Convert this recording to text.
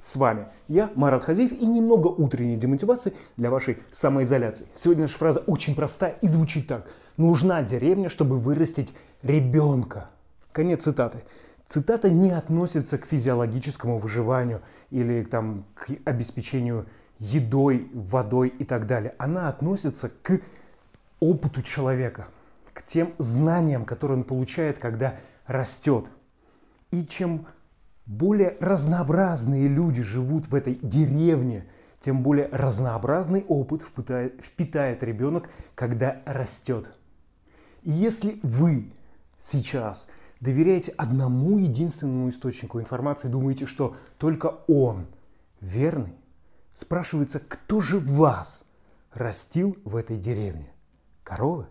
С вами я, Марат Хазеев, и немного утренней демотивации для вашей самоизоляции. Сегодня наша фраза очень простая и звучит так. Нужна деревня, чтобы вырастить ребенка. Конец цитаты. Цитата не относится к физиологическому выживанию или там, к обеспечению едой, водой и так далее. Она относится к опыту человека, к тем знаниям, которые он получает, когда растет. И чем более разнообразные люди живут в этой деревне, тем более разнообразный опыт впитает, впитает ребенок, когда растет. И если вы сейчас доверяете одному единственному источнику информации, думаете, что только он верный, спрашивается, кто же вас растил в этой деревне? Коровы?